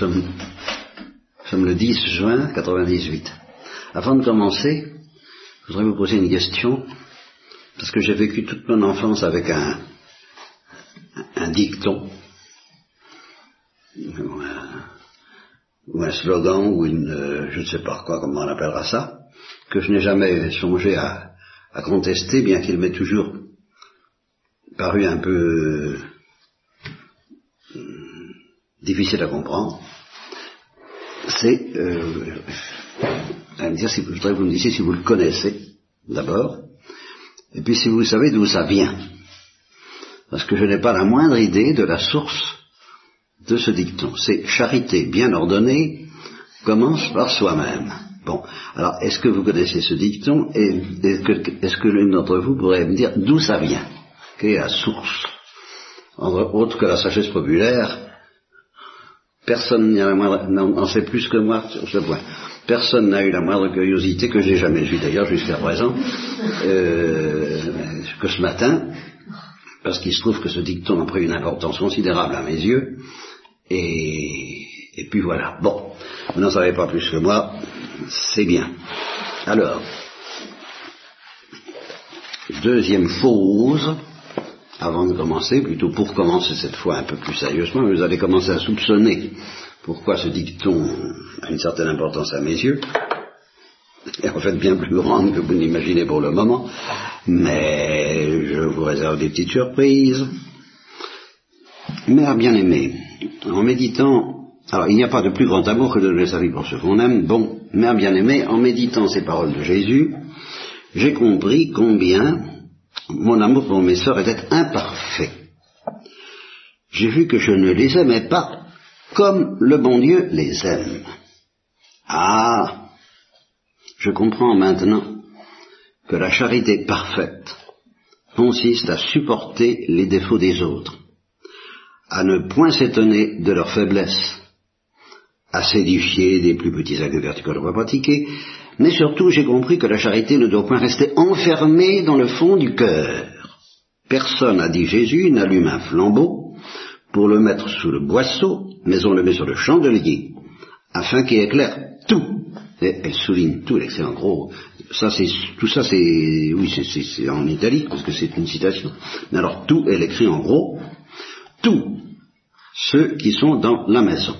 nous sommes le 10 juin 98. Avant de commencer, je voudrais vous poser une question, parce que j'ai vécu toute mon enfance avec un, dicton, ou un, slogan, ou une, euh, je ne sais pas quoi, comment on appellera ça, que je n'ai jamais songé à, contester, bien qu'il m'ait toujours paru un peu difficile à comprendre, c'est, euh, à me dire, si, je voudrais que vous me disiez si vous le connaissez, d'abord, et puis si vous savez d'où ça vient. Parce que je n'ai pas la moindre idée de la source de ce dicton. C'est charité bien ordonnée commence par soi-même. Bon, alors est-ce que vous connaissez ce dicton et est-ce que, l'une d'entre vous pourrait me dire d'où ça vient Quelle est la source Autre que la sagesse populaire, personne n'en sait plus que moi sur ce point. Personne n'a eu la moindre curiosité, que j'ai jamais eue d'ailleurs jusqu'à présent, euh, que ce matin, parce qu'il se trouve que ce dicton a pris une importance considérable à mes yeux, et, et puis voilà. Bon, vous n'en savez pas plus que moi, c'est bien. Alors, deuxième chose, avant de commencer, plutôt pour commencer cette fois un peu plus sérieusement, vous allez commencer à soupçonner pourquoi ce dicton a une certaine importance à mes yeux, et en fait bien plus grande que vous n'imaginez pour le moment, mais je vous réserve des petites surprises. Mère bien-aimée, en méditant alors, il n'y a pas de plus grand amour que de sa vie pour ceux qu'on aime. Bon, mère bien-aimée, en méditant ces paroles de Jésus, j'ai compris combien mon amour pour mes sœurs était imparfait. J'ai vu que je ne les aimais pas comme le bon Dieu les aime. Ah, je comprends maintenant que la charité parfaite consiste à supporter les défauts des autres, à ne point s'étonner de leurs faiblesses, à s'édifier des plus petits actes vertu qu'on doit pratiquer, mais surtout j'ai compris que la charité ne doit point rester enfermée dans le fond du cœur. Personne, a dit Jésus, n'allume un flambeau pour le mettre sous le boisseau, mais on le met sur le chandelier, afin qu'il éclaire tout. Et elle souligne tout, elle en gros. Ça, c'est, tout ça, c'est, oui, c'est, en Italie, parce que c'est une citation. Mais alors, tout, elle écrit en gros, tous ceux qui sont dans la maison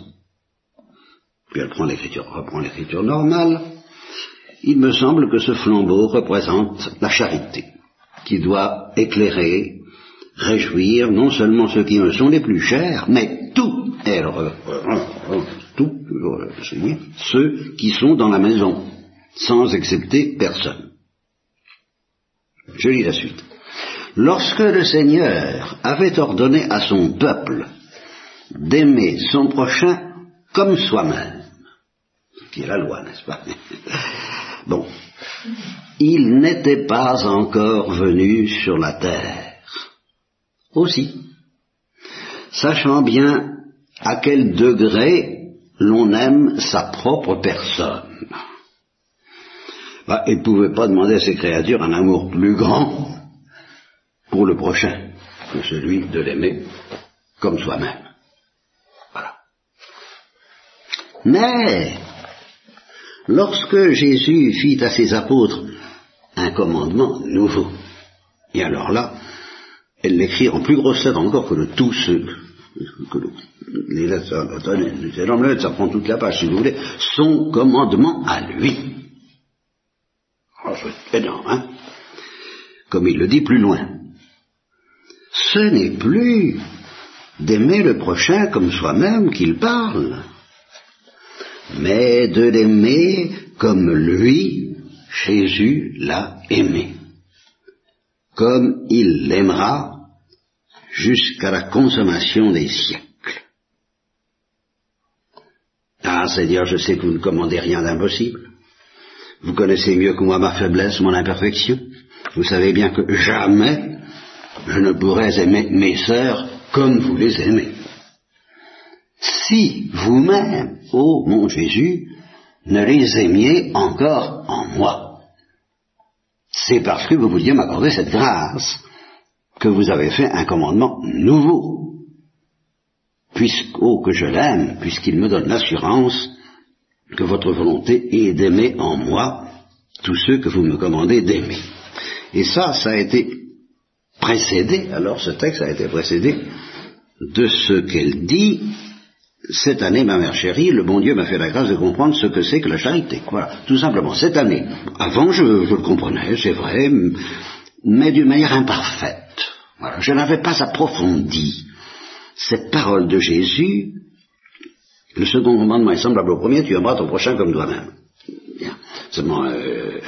puis elle prend l'écriture, reprend l'écriture normale, il me semble que ce flambeau représente la charité, qui doit éclairer, réjouir non seulement ceux qui me sont les plus chers, mais tous, elle, tous, ceux qui sont dans la maison, sans excepter personne. Je lis la suite. Lorsque le Seigneur avait ordonné à son peuple d'aimer son prochain comme soi-même, qui est la loi, n'est-ce pas? Bon. Il n'était pas encore venu sur la terre. Aussi. Sachant bien à quel degré l'on aime sa propre personne. Bah, il ne pouvait pas demander à ses créatures un amour plus grand pour le prochain que celui de l'aimer comme soi-même. Voilà. Mais Lorsque Jésus fit à ses apôtres un commandement nouveau, et alors là, elle l'écrit en plus grosse lettre encore que le tout ce, que les lettres, ça prend toute la page si vous voulez, son commandement à lui. Oh, c'est énorme, hein Comme il le dit plus loin. Ce n'est plus d'aimer le prochain comme soi-même qu'il parle mais de l'aimer comme lui, Jésus, l'a aimé, comme il l'aimera jusqu'à la consommation des siècles. Ah, Seigneur, je sais que vous ne commandez rien d'impossible. Vous connaissez mieux que moi ma faiblesse, mon imperfection. Vous savez bien que jamais je ne pourrais aimer mes sœurs comme vous les aimez si vous-même, ô mon Jésus, ne les aimiez encore en moi. C'est parce que vous vouliez m'accorder cette grâce que vous avez fait un commandement nouveau. puisqu'au que je l'aime, puisqu'il me donne l'assurance que votre volonté est d'aimer en moi tous ceux que vous me commandez d'aimer. Et ça, ça a été précédé, alors ce texte a été précédé de ce qu'elle dit, cette année, ma mère chérie, le bon Dieu m'a fait la grâce de comprendre ce que c'est que la charité. Voilà, tout simplement, cette année. Avant, je, je le comprenais, c'est vrai, mais d'une manière imparfaite. Voilà, je n'avais pas approfondi cette parole de Jésus. Le second commandement est semblable au premier, tu aimeras ton prochain comme toi-même. Bien. Seulement, euh,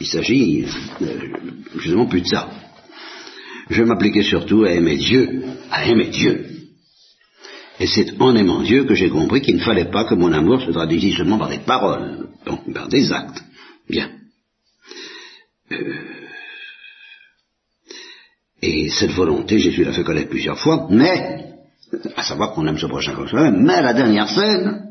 il s'agit euh, justement plus de ça. Je m'appliquais surtout à aimer Dieu, à aimer Dieu. Et c'est en aimant Dieu que j'ai compris qu'il ne fallait pas que mon amour se traduisisse seulement par des paroles, donc par des actes. Bien. Euh, et cette volonté, Jésus l'a fait connaître plusieurs fois, mais, à savoir qu'on aime ce prochain comme soi-même, mais à la dernière scène,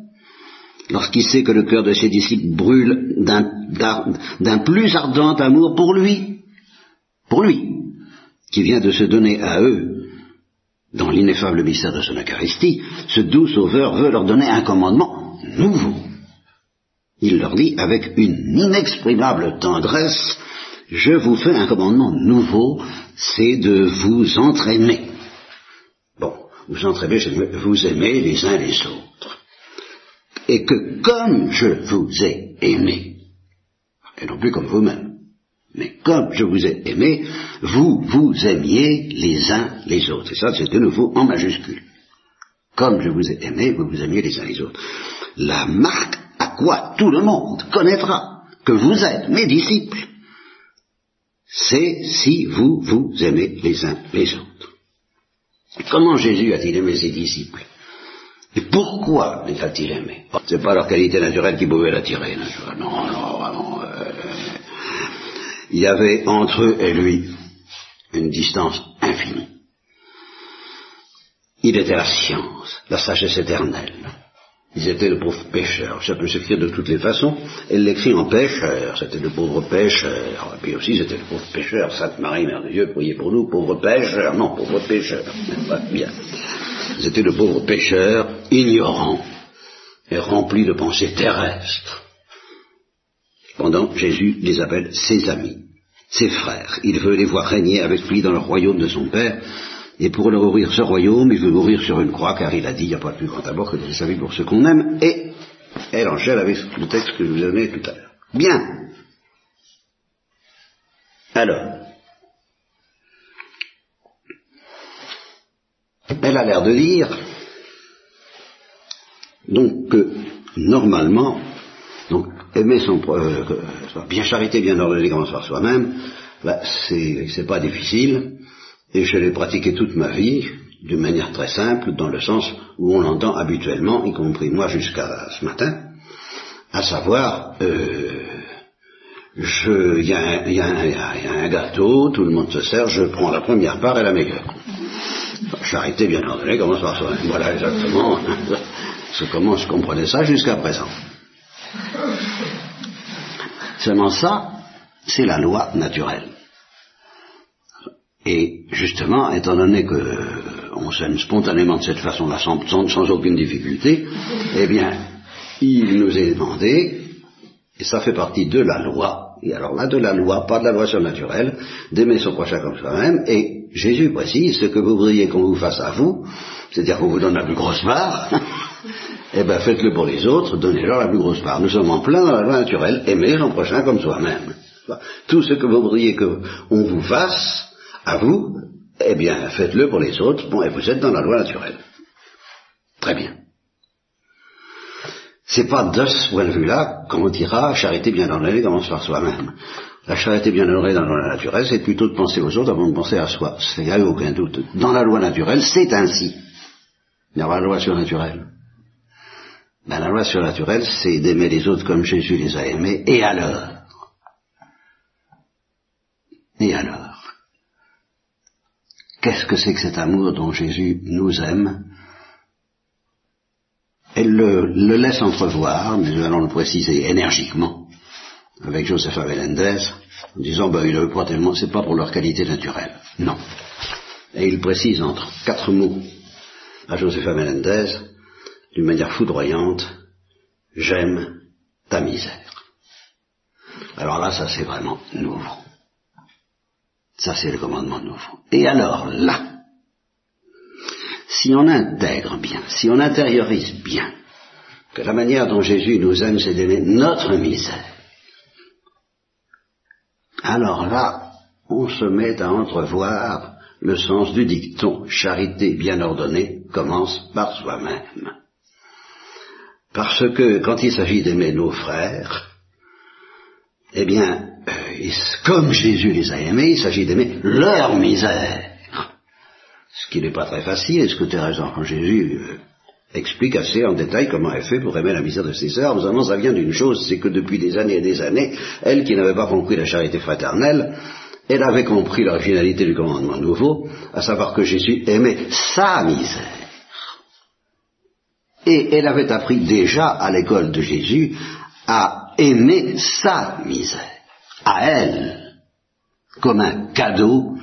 lorsqu'il sait que le cœur de ses disciples brûle d'un plus ardent amour pour lui, pour lui, qui vient de se donner à eux dans l'ineffable mystère de son Eucharistie, ce doux Sauveur veut leur donner un commandement nouveau. Il leur dit avec une inexprimable tendresse, je vous fais un commandement nouveau, c'est de vous entraîner. Bon, vous entraîner, vous aimer les uns les autres. Et que comme je vous ai aimé, et non plus comme vous-même, mais comme je vous ai aimé, vous vous aimiez les uns les autres. Et ça, c'est de nouveau en majuscule. Comme je vous ai aimé, vous vous aimiez les uns les autres. La marque à quoi tout le monde connaîtra que vous êtes mes disciples, c'est si vous vous aimez les uns les autres. comment Jésus a-t-il aimé ses disciples? Et pourquoi les a-t-il aimés? C'est pas leur qualité naturelle qui pouvait l'attirer. Non, non, non. Il y avait entre eux et lui une distance infinie. Il était la science, la sagesse éternelle. Ils étaient de pauvres pêcheurs. Ça peut s'écrire de toutes les façons. Elle l'écrit en pêcheur. C'était de pauvres pêcheurs. Et puis aussi, c'était de pauvres pêcheurs. Sainte Marie, Mère de Dieu, priez pour nous, pauvres pêcheurs. Non, pauvres pêcheurs. Bien. C'était de pauvres pêcheurs, ignorants et remplis de pensées terrestres. Pendant, Jésus les appelle ses amis, ses frères. Il veut les voir régner avec lui dans le royaume de son Père. Et pour leur ouvrir ce royaume, il veut mourir sur une croix, car il a dit, il n'y a pas de plus grand amour que de sa vie pour ceux qu'on aime, et elle enchaîne avec le texte que je vous ai donné tout à l'heure. Bien. Alors, elle a l'air de dire, donc, que, normalement, donc, aimer son, euh, bien charité, bien ordonné, commence par soi-même, ben, c'est pas difficile, et je l'ai pratiqué toute ma vie, d'une manière très simple, dans le sens où on l'entend habituellement, y compris moi jusqu'à ce matin, à savoir, euh, il y, a un gâteau, tout le monde se sert, je prends la première part et la meilleure. Charité bien ordonnée commence par soi. Voilà exactement ce comment je comprenais ça jusqu'à présent. Seulement ça, c'est la loi naturelle. Et justement, étant donné qu'on s'aime spontanément de cette façon-là, sans, sans, aucune difficulté, eh bien, il nous est demandé, et ça fait partie de la loi, et alors là de la loi, pas de la loi surnaturelle, d'aimer son prochain comme soi-même, et Jésus précise ce que vous voudriez qu'on vous fasse à vous, c'est-à-dire qu'on vous donne la plus grosse part, eh bien faites-le pour les autres, donnez-leur la plus grosse part. Nous sommes en plein dans la loi naturelle, aimer son prochain comme soi-même. Tout ce que vous voudriez qu'on vous fasse, à vous, eh bien, faites-le pour les autres, bon, et vous êtes dans la loi naturelle. Très bien. C'est pas de ce point de vue-là qu'on dira charité bien ordonnée commence par soi-même. La charité bien ordonnée dans la loi naturelle, c'est plutôt de penser aux autres avant de penser à soi. Il n'y a aucun doute. Dans la loi naturelle, c'est ainsi. Il y a la loi surnaturelle. Ben, la loi surnaturelle, c'est d'aimer les autres comme Jésus les a aimés, et alors? Et alors? Qu'est-ce que c'est que cet amour dont Jésus nous aime? Elle le, laisse entrevoir, mais nous allons le préciser énergiquement avec Joseph Avelendez, en disant ben, il pas tellement, c'est pas pour leur qualité naturelle. Non. Et il précise entre quatre mots à Josefa Menendez, d'une manière foudroyante, j'aime ta misère. Alors là, ça c'est vraiment nouveau. Ça c'est le commandement nouveau. Et alors là, si on intègre bien, si on intériorise bien que la manière dont Jésus nous aime, c'est d'aimer notre misère, alors là, on se met à entrevoir le sens du dicton charité bien ordonnée commence par soi-même. Parce que quand il s'agit d'aimer nos frères, eh bien, euh, comme Jésus les a aimés, il s'agit d'aimer leur misère. Ce qui n'est pas très facile, et ce que Thérèse d'Enfant Jésus euh, explique assez en détail comment elle fait pour aimer la misère de ses sœurs? Nous ça vient d'une chose, c'est que depuis des années et des années, elle qui n'avait pas compris la charité fraternelle, elle avait compris l'originalité du commandement nouveau, à savoir que Jésus aimait sa misère. Et elle avait appris déjà à l'école de Jésus à aimer sa misère, à elle, comme un cadeau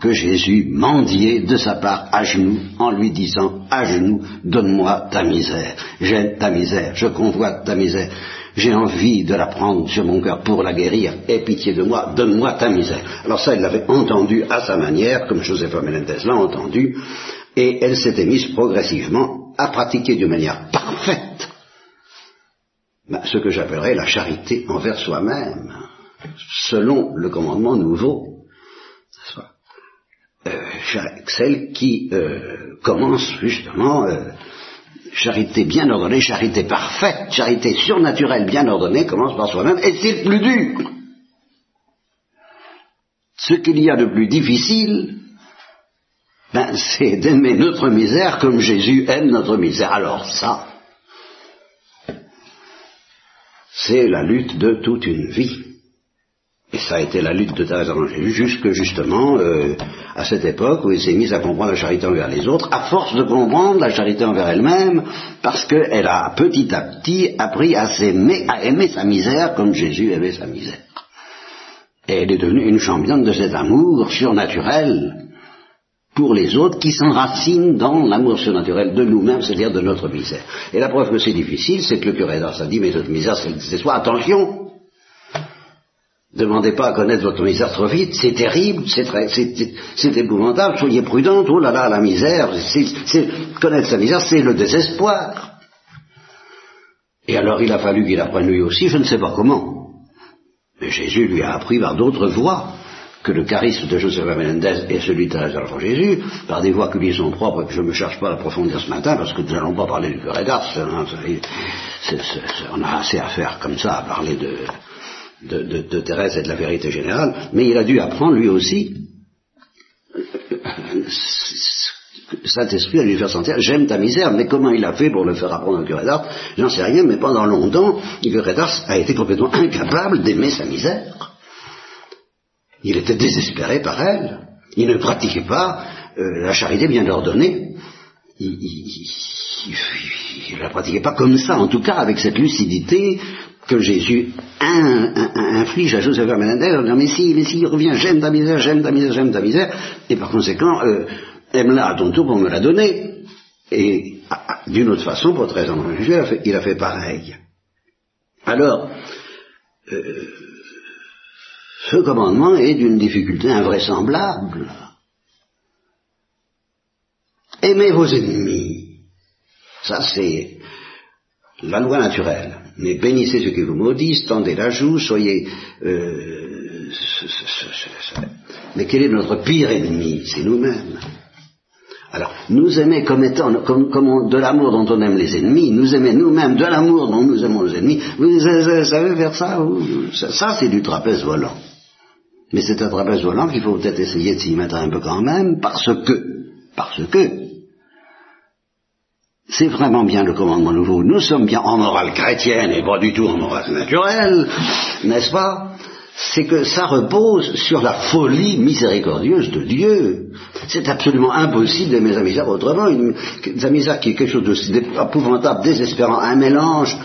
que Jésus mendiait de sa part à genoux en lui disant à genoux donne-moi ta misère, j'aime ta misère, je convoite ta misère, j'ai envie de la prendre sur mon cœur pour la guérir, aie pitié de moi, donne-moi ta misère. Alors ça, elle l'avait entendu à sa manière, comme Joseph Menendez l'a entendu, et elle s'était mise progressivement à pratiquer de manière parfaite ben, ce que j'appellerais la charité envers soi-même, selon le commandement nouveau. Euh, celle qui euh, commence justement euh, charité bien ordonnée, charité parfaite, charité surnaturelle bien ordonnée commence par soi-même et c'est le plus dur. Ce qu'il y a de plus difficile, ben, c'est d'aimer notre misère comme Jésus aime notre misère. Alors ça, c'est la lutte de toute une vie. Et ça a été la lutte de Thérèse Jésus jusque justement euh, à cette époque où elle s'est mise à comprendre la charité envers les autres, à force de comprendre la charité envers elle-même, parce qu'elle a petit à petit appris à s'aimer, à aimer sa misère comme Jésus aimait sa misère. Et elle est devenue une championne de cet amour surnaturel pour les autres qui s'enracinent dans l'amour surnaturel de nous-mêmes, c'est-à-dire de notre misère. Et la preuve que c'est difficile, c'est que le curé d'Ars dit, mais notre misère, c'est soit attention, Demandez pas à connaître votre misère trop vite, c'est terrible, c'est épouvantable, soyez prudente, oh là là, la misère, connaître sa misère, c'est le désespoir. Et alors il a fallu qu'il apprenne lui aussi, je ne sais pas comment. Mais Jésus lui a appris par d'autres voies que le charisme de Joseph Menendez et celui de l'enfant Jésus, par des voies qui lui sont propres et que je ne me cherche pas à approfondir ce matin, parce que nous n'allons pas parler du curé d'Ars, hein, on a assez à faire comme ça, à parler de, Thérèse et de la vérité générale, mais il a dû apprendre lui aussi Saint-Esprit à lui faire sentir j'aime ta misère, mais comment il a fait pour le faire apprendre au curé d'Ars? J'en sais rien, mais pendant longtemps, le curé d'Ars a été complètement incapable d'aimer sa misère. Il était désespéré par elle. Il ne pratiquait pas euh, la charité bien ordonnée. Il, ne la pratiquait pas comme ça, en tout cas avec cette lucidité que Jésus inflige à Joseph Menendez en disant mais si, mais si, il revient, j'aime ta misère, j'aime ta misère, j'aime ta misère, et par conséquent, euh, aime-la à ton tour pour me la donner. Et d'une autre façon, pour 13 ans il a fait, il a fait pareil. Alors, euh, ce commandement est d'une difficulté invraisemblable. Aimez vos ennemis. Ça, c'est la loi naturelle mais bénissez ceux qui vous maudissent, tendez la joue, soyez... Euh, mais quel est notre pire ennemi? C'est nous-mêmes. Alors, nous aimer comme étant, comme, de l'amour dont on aime les ennemis, nous aimer nous-mêmes de l'amour dont nous aimons les ennemis, vous, savez faire ça, ça, ça c'est du trapèze volant. Mais c'est un trapèze volant qu'il faut peut-être essayer de s'y mettre un peu quand même, parce que, parce que, c'est vraiment bien le commandement nouveau. Nous sommes bien en morale chrétienne et pas du tout en morale naturelle, n'est-ce pas? C'est que ça repose sur la folie miséricordieuse de Dieu. C'est absolument impossible d'aimer sa misère autrement. Une, sa misère qui est quelque chose d'épouvantable, désespérant, un mélange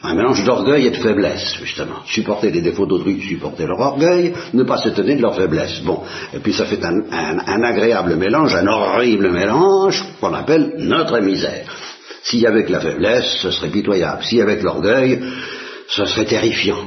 Un mélange d'orgueil et de faiblesse, justement. Supporter les défauts d'autrui, supporter leur orgueil, ne pas se tenir de leur faiblesse. Bon. Et puis ça fait un, agréable mélange, un horrible mélange qu'on appelle notre misère. S'il y avait que la faiblesse, ce serait pitoyable. S'il y avait l'orgueil, ce serait terrifiant.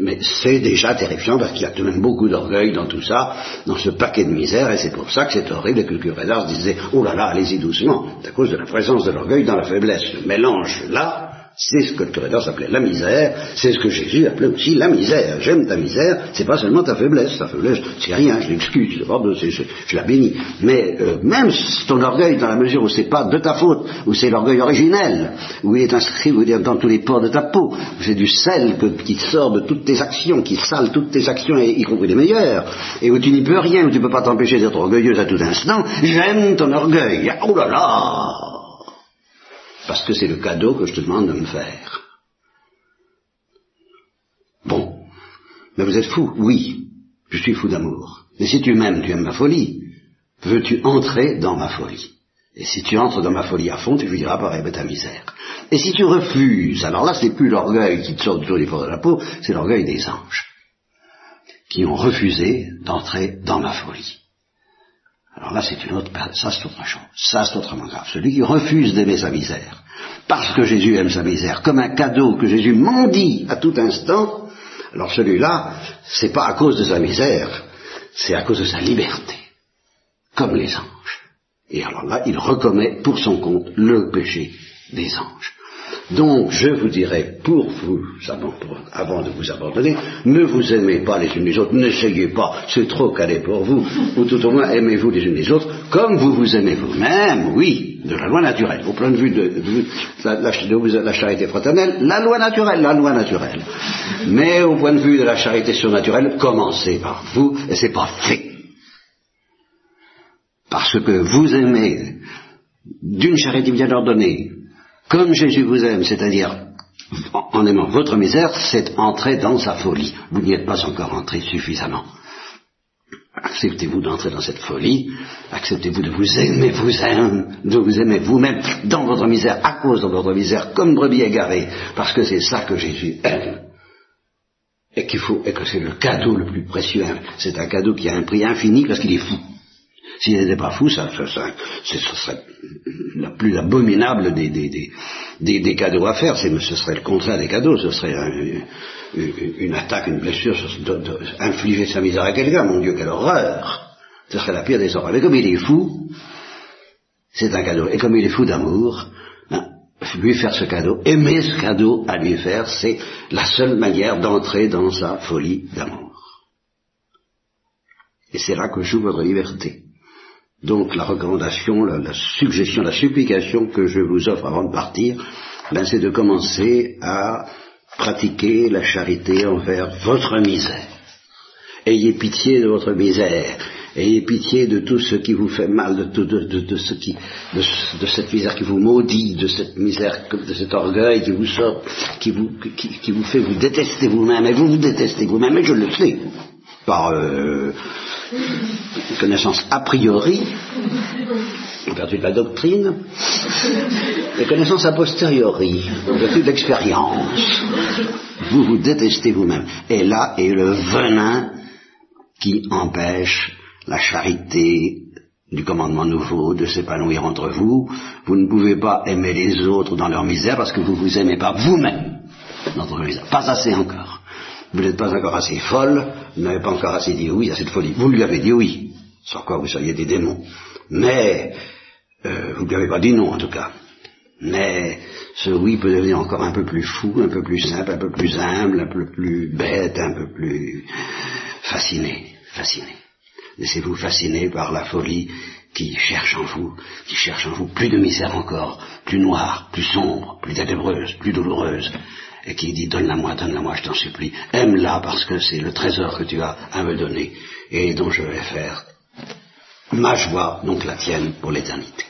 Mais c'est déjà terrifiant parce qu'il y a tout de même beaucoup d'orgueil dans tout ça, dans ce paquet de misère, et c'est pour ça que c'est horrible que le curé d'Ars disait, oh là là, allez-y doucement, c'est à cause de la présence de l'orgueil dans la faiblesse. Le mélange là, c'est ce que le Créateur s'appelait la misère, c'est ce que Jésus appelait aussi la misère. J'aime ta misère, c'est pas seulement ta faiblesse, ta faiblesse, c'est rien, je l'excuse, je la bénis. Mais euh, même ton orgueil, dans la mesure où c'est pas de ta faute, où c'est l'orgueil originel, où il est inscrit dans tous les pores de ta peau, où c'est du sel qui sort de toutes tes actions, qui sale toutes tes actions, y compris les meilleures, et où tu n'y peux rien, où tu peux pas t'empêcher d'être orgueilleuse à tout instant, j'aime ton orgueil. Oh là là parce que c'est le cadeau que je te demande de me faire. Bon, mais vous êtes fou, oui, je suis fou d'amour. Mais si tu m'aimes, tu aimes ma folie. Veux-tu entrer dans ma folie? Et si tu entres dans ma folie à fond, tu diras pareil, ta misère. Et si tu refuses, alors là, c'est plus l'orgueil qui te sort du les de la peau, c'est l'orgueil des anges, qui ont refusé d'entrer dans ma folie. Alors là, c'est une autre, ça c'est autre chose. Ça c'est autrement grave. Celui qui refuse d'aimer sa misère, parce que Jésus aime sa misère, comme un cadeau que Jésus mendie à tout instant, alors celui-là, c'est pas à cause de sa misère, c'est à cause de sa liberté. Comme les anges. Et alors là, il recommet pour son compte le péché des anges. Donc, je vous dirais, pour vous, avant de vous abandonner, ne vous aimez pas les unes les autres, n'essayez pas, c'est trop calé pour vous, ou tout au moins aimez-vous les unes les autres, comme vous vous aimez vous-même, oui, de la loi naturelle. Au point de vue de, la, charité fraternelle, la loi naturelle, la loi naturelle. Mais au point de vue de la charité surnaturelle, commencez par vous, et c'est pas fait. Parce que vous aimez d'une charité bien ordonnée, comme Jésus vous aime, c'est-à-dire en aimant votre misère, c'est entrer dans sa folie. Vous n'y êtes pas encore entré suffisamment. Acceptez-vous d'entrer dans cette folie, acceptez-vous de vous aimer vous-même, de vous aimer vous-même dans votre misère, à cause de votre misère, comme brebis égarée, parce que c'est ça que Jésus aime. Et qu'il faut, et que c'est le cadeau le plus précieux. C'est un cadeau qui a un prix infini parce qu'il est fou. S'il n'était pas fou, ça, ce serait la plus abominable des, des, cadeaux à faire. Ce serait le contraire des cadeaux. Ce serait une, attaque, une blessure, infliger sa misère à quelqu'un. Mon Dieu, quelle horreur Ce serait la pire des horreurs. Mais comme il est fou, c'est un cadeau. Et comme il est fou d'amour, ben, lui faire ce cadeau, aimer ce cadeau à lui faire, c'est la seule manière d'entrer dans sa folie d'amour. Et c'est là que joue votre liberté. Donc la recommandation, la, suggestion, la supplication que je vous offre avant de partir, ben, c'est de commencer à pratiquer la charité envers votre misère. Ayez pitié de votre misère. Ayez pitié de tout ce qui vous fait mal, de, tout, ce qui, de, cette misère qui vous maudit, de cette misère, de cet orgueil qui vous sort, qui vous, qui, vous fait vous détester vous-même, et vous vous détestez vous-même, et je le sais, par euh, connaissances a priori, en vertu de la doctrine, les connaissances a posteriori, en vertu de l'expérience. Vous vous détestez vous-même. Et là est le venin qui empêche la charité du commandement nouveau de s'épanouir entre vous. Vous ne pouvez pas aimer les autres dans leur misère parce que vous ne vous aimez pas vous-même dans votre misère. Pas assez encore. Vous n'êtes pas encore assez folle, vous n'avez pas encore assez dit oui à cette folie. Vous lui avez dit oui, sans quoi vous seriez des démons. Mais euh, vous ne lui avez pas dit non en tout cas. Mais ce oui peut devenir encore un peu plus fou, un peu plus simple, un peu plus humble, un peu plus bête, un peu plus fasciné, fasciné. Laissez-vous fasciner par la folie qui cherche en vous, qui cherche en vous plus de misère encore, plus noire, plus sombre, plus ténébreuse, plus douloureuse, et qui dit donne-la-moi, donne-la-moi, je t'en supplie, aime-la parce que c'est le trésor que tu as à me donner et dont je vais faire ma joie, donc la tienne, pour l'éternité.